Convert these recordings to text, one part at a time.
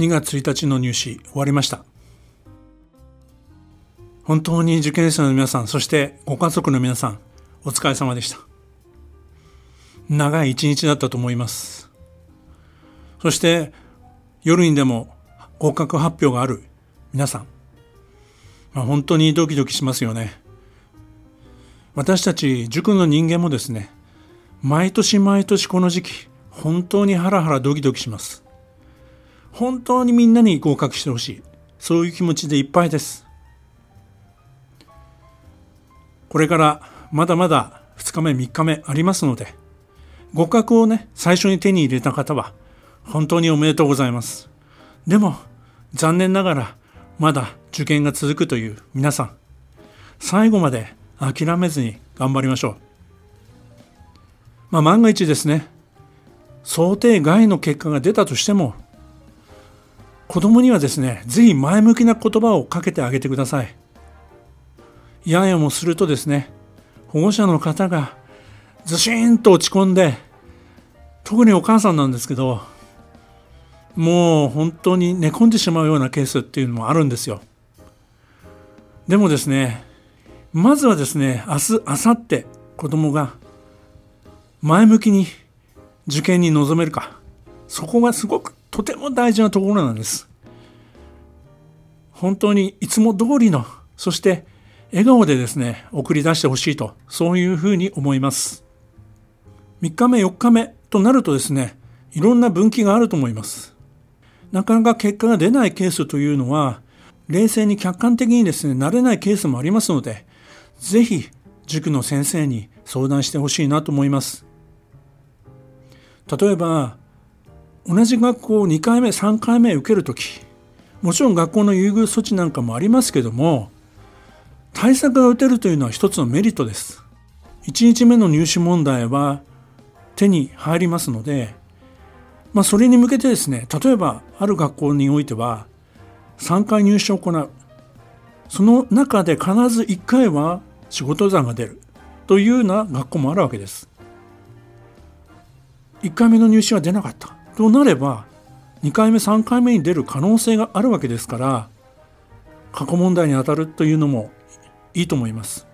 2月1日の入試終わりました。本当に受験生の皆さんそしてご家族の皆さんお疲れ様でした。長い一日だったと思います。そして夜にでも合格発表がある皆さん、まあ、本当にドキドキしますよね。私たち塾の人間もですね毎年毎年この時期本当にハラハラドキドキします。本当にみんなに合格してほしい。そういう気持ちでいっぱいです。これからまだまだ2日目3日目ありますので合格をね最初に手に入れた方は本当におめでとうございます。でも残念ながらまだ受験が続くという皆さん最後まで諦めずに頑張りましょう。まあ万が一ですね想定外の結果が出たとしても子供にはですね、ぜひ前向きな言葉をかけてあげてください。ややもするとですね、保護者の方がずしんと落ち込んで、特にお母さんなんですけど、もう本当に寝込んでしまうようなケースっていうのもあるんですよ。でもですね、まずはですね、明日、明後日、子供が前向きに受験に臨めるか、そこがすごくとても大事なところなんです。本当にいつも通りの、そして笑顔でですね、送り出してほしいと、そういうふうに思います。3日目、4日目となるとですね、いろんな分岐があると思います。なかなか結果が出ないケースというのは、冷静に客観的にですね、なれないケースもありますので、ぜひ塾の先生に相談してほしいなと思います。例えば、同じ学校を2回目3回目受ける時もちろん学校の優遇措置なんかもありますけども対策が打てるというのは一つのメリットです。1日目の入試問題は手に入りますので、まあ、それに向けてですね例えばある学校においては3回入試を行う。その中で必ず1回は仕事残が出る。というような学校もあるわけです。1回目の入試は出なかった。となれば2回目3回目に出る可能性があるわけですから過去問題に当たるというのもいいと思います。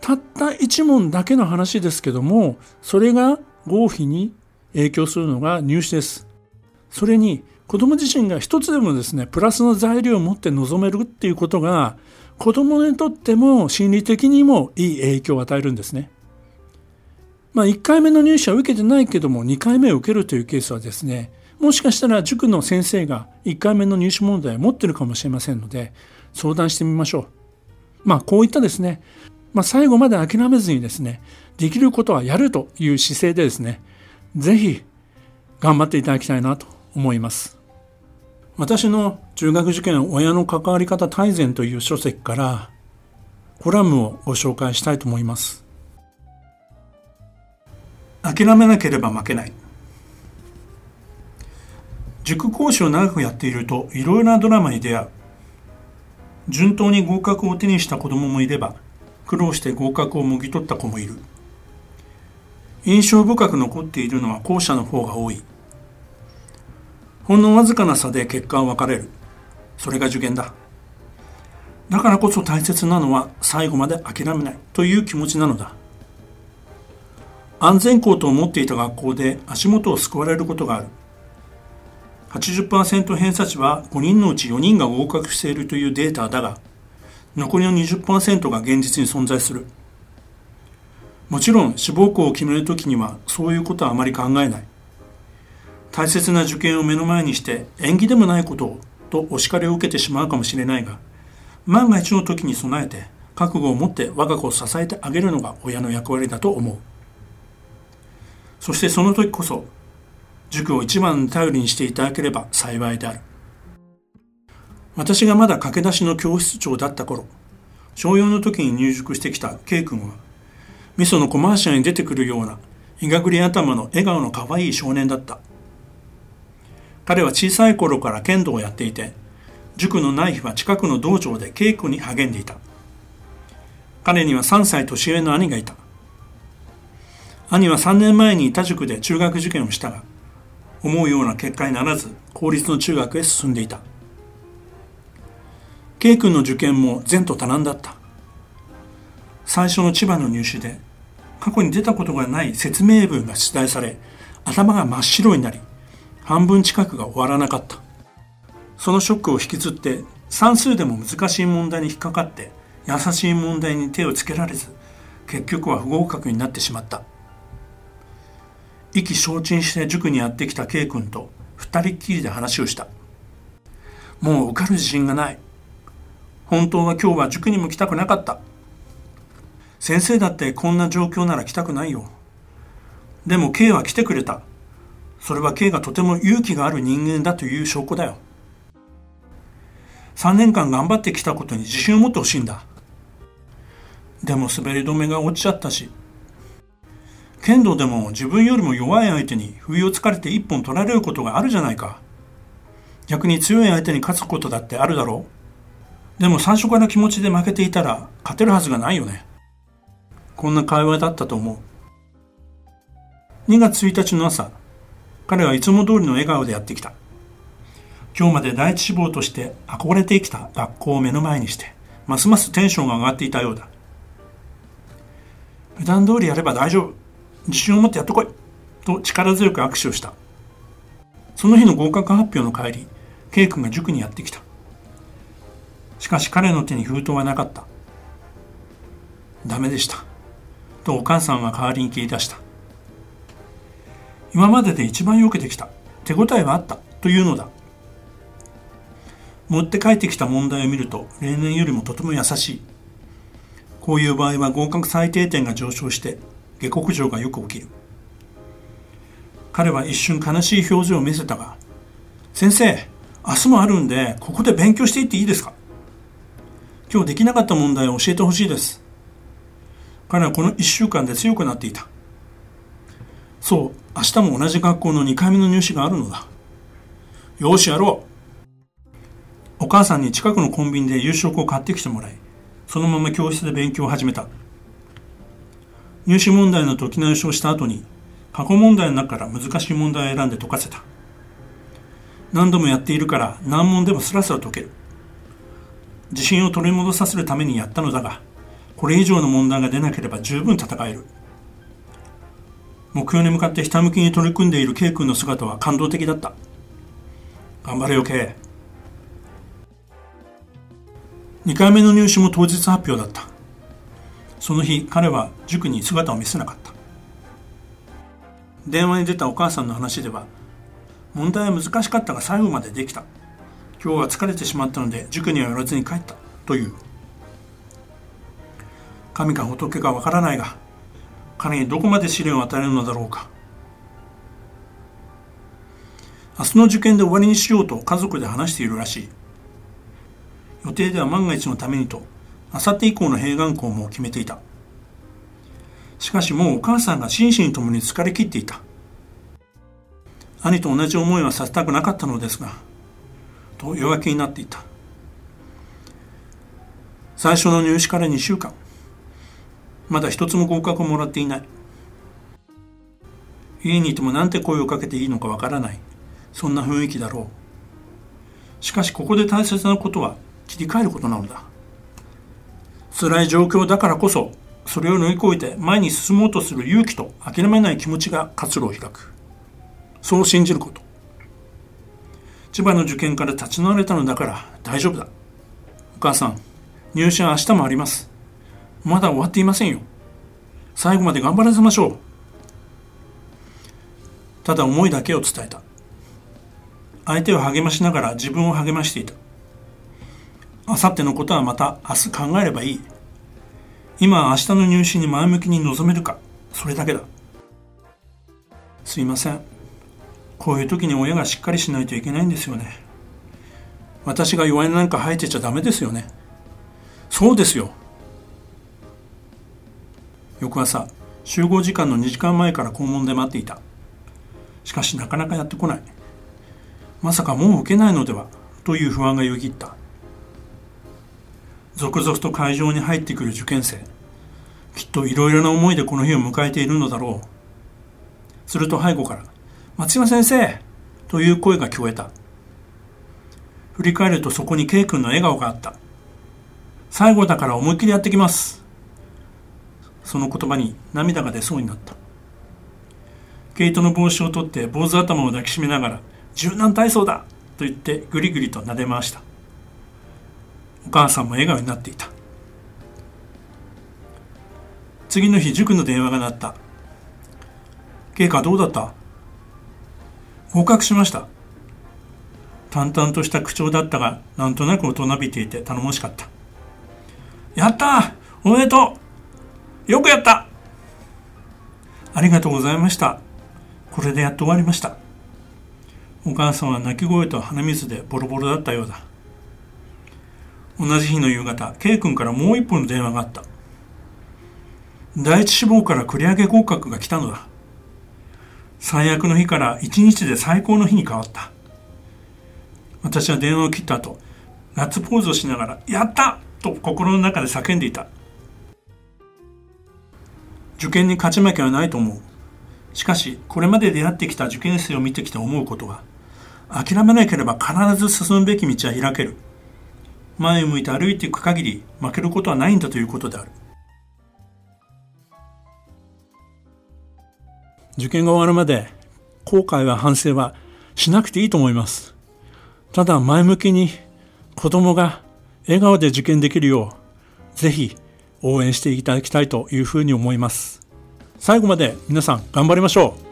たった1問だけの話ですけどもそれが合否に影響するのが入試です。それに子供自身が一つでもですねプラスの材料を持って臨めるっていうことが子供にとっても心理的にもいい影響を与えるんですね。まあ、1回目の入試は受けてないけども2回目を受けるというケースはですねもしかしたら塾の先生が1回目の入試問題を持ってるかもしれませんので相談してみましょう。まあこういったですね、まあ、最後まで諦めずにですねできることはやるという姿勢でですね是非頑張っていただきたいなと思います。私の中学受験親の関わり方大全という書籍からコラムをご紹介したいと思います。諦めなければ負けない塾講師を長くやっているといろいろなドラマに出会う。順当に合格を手にした子供もいれば苦労して合格をもぎ取った子もいる。印象深く残っているのは後者の方が多い。ほんのわずかな差で結果は分かれる。それが受験だ。だからこそ大切なのは最後まで諦めない。という気持ちなのだ。安全校と思っていた学校で足元を救われることがある。80%偏差値は5人のうち4人が合格しているというデータだが残りの20%が現実に存在する。もちろん志望校を決めるときにはそういうことはあまり考えない。大切な受験を目の前にして縁起でもないことをとお叱りを受けてしまうかもしれないが万が一の時に備えて覚悟を持って我が子を支えてあげるのが親の役割だと思う。そしてその時こそ塾を一番頼りにしていただければ幸いである。私がまだ駆け出しの教室長だった頃小4の時に入塾してきた K 君は味噌のコマーシャルに出てくるようないがぐり頭の笑顔の可愛い少年だった。彼は小さい頃から剣道をやっていて塾のない日は近くの道場で稽古に励んでいた。彼には3歳年上の兄がいた。兄は3年前にいた塾で中学受験をしたが思うような結果にならず公立の中学へ進んでいた。K 君の受験も前途多難だった。最初の千葉の入試で過去に出たことがない説明文が出題され頭が真っ白になり半分近くが終わらなかった。そのショックを引きずって算数でも難しい問題に引っかかって優しい問題に手をつけられず結局は不合格になってしまった。意気消沈して塾にやってきた K 君と二人っきりで話をした。もう受かる自信がない。本当は今日は塾にも来たくなかった。先生だってこんな状況なら来たくないよ。でも K は来てくれた。それは K がとても勇気がある人間だという証拠だよ。3年間頑張ってきたことに自信を持ってほしいんだ。でも滑り止めが落ちちゃったし剣道でも自分よりも弱い相手に不意をつかれて一本取られることがあるじゃないか。逆に強い相手に勝つことだってあるだろう。でも最初から気持ちで負けていたら勝てるはずがないよね。こんな会話だったと思う。2月1日の朝彼はいつも通りの笑顔でやってきた。今日まで第一志望として憧れてきた学校を目の前にしてますますテンションが上がっていたようだ。普段通りやれば大丈夫。自信を持ってやってこい。と力強く握手をした。その日の合格発表の帰り K 君が塾にやってきた。しかし彼の手に封筒はなかった。ダメでした。とお母さんは代わりに切り出した。今までで一番よくできた。手応えはあった。というのだ。持って帰ってきた問題を見ると例年よりもとても優しい。こういう場合は合格最低点が上昇して下克上がよく起きる。彼は一瞬悲しい表情を見せたが先生明日もあるんでここで勉強していっていいですか？今日できなかった問題を教えてほしいです。彼はこの1週間で強くなっていた。そう明日も同じ学校の2回目の入試があるのだ。よしやろう。お母さんに近くのコンビニで夕食を買ってきてもらいそのまま教室で勉強を始めた。入試問題の解き直しをした後に過去問題の中から難しい問題を選んで解かせた。何度もやっているから難問でもスラスラ解ける。自信を取り戻させるためにやったのだがこれ以上の問題が出なければ十分戦える。目標に向かってひたむきに取り組んでいる K 君の姿は感動的だった。頑張れよ K 2回目の入試も当日発表だった。その日彼は塾に姿を見せなかった。電話に出たお母さんの話では問題は難しかったが最後までできた。今日は疲れてしまったので塾には寄らずに帰った。という。神か仏かわからないが彼にどこまで試練を与えるのだろうか。明日の受験で終わりにしようと家族で話しているらしい。予定では万が一のためにとあさって以降の併願校も決めていた。しかしもうお母さんが心身ともに疲れ切っていた。兄と同じ思いはさせたくなかったのですがと弱気になっていた。最初の入試から2週間まだ一つも合格をもらっていない。家にいても何て声をかけていいのかわからない。そんな雰囲気だろう。しかしここで大切なことは切り替えることなのだ。辛い状況だからこそそれを乗り越えて前に進もうとする勇気と諦めない気持ちが活路を開く。そう信じること。千葉の受験から立ち直れたのだから大丈夫だ。お母さん入試は明日もあります。まだ終わっていませんよ。最後まで頑張らせましょう。ただ思いだけを伝えた。相手を励ましながら自分を励ましていた。明後日のことはまた明日考えればいい。今は明日の入試に前向きに臨めるか。それだけだ。すいません。こういう時に親がしっかりしないといけないんですよね。私が弱音なんか吐いてちゃダメですよね。そうですよ。翌朝集合時間の2時間前から校門で待っていた。しかしなかなかやってこない。まさかもう受けないのでは？という不安がよぎった。続々と会場に入ってくる受験生。きっといろいろな思いでこの日を迎えているのだろう。すると背後から「松島先生!」という声が聞こえた。振り返るとそこに K 君の笑顔があった。最後だから思いっきりやってきます。その言葉に涙が出そうになった。毛糸の帽子を取って坊主頭を抱きしめながら柔軟体操だと言ってぐりぐりと撫で回した。お母さんも笑顔になっていた。次の日塾の電話が鳴った。経過どうだった？合格しました。淡々とした口調だったがなんとなく大人びていて頼もしかった。やった！おめでとう！よくやった！ありがとうございました。これでやっと終わりました。お母さんは泣き声と鼻水でボロボロだったようだ。同じ日の夕方 K 君からもう一本の電話があった。第一志望から繰り上げ合格が来たのだ。最悪の日から一日で最高の日に変わった。私は電話を切った後ガッツポーズをしながら「やった!」と心の中で叫んでいた。受験に勝ち負けはないと思う。しかしこれまで出会ってきた受験生を見てきて思うことは諦めなければ必ず進むべき道は開ける。前を向いて歩いていく限り負けることはないんだということである。受験が終わるまで後悔は反省はしなくていいと思います。ただ前向きに子供が笑顔で受験できるようぜひ応援していただきたいというふうに思います。最後まで皆さん頑張りましょう。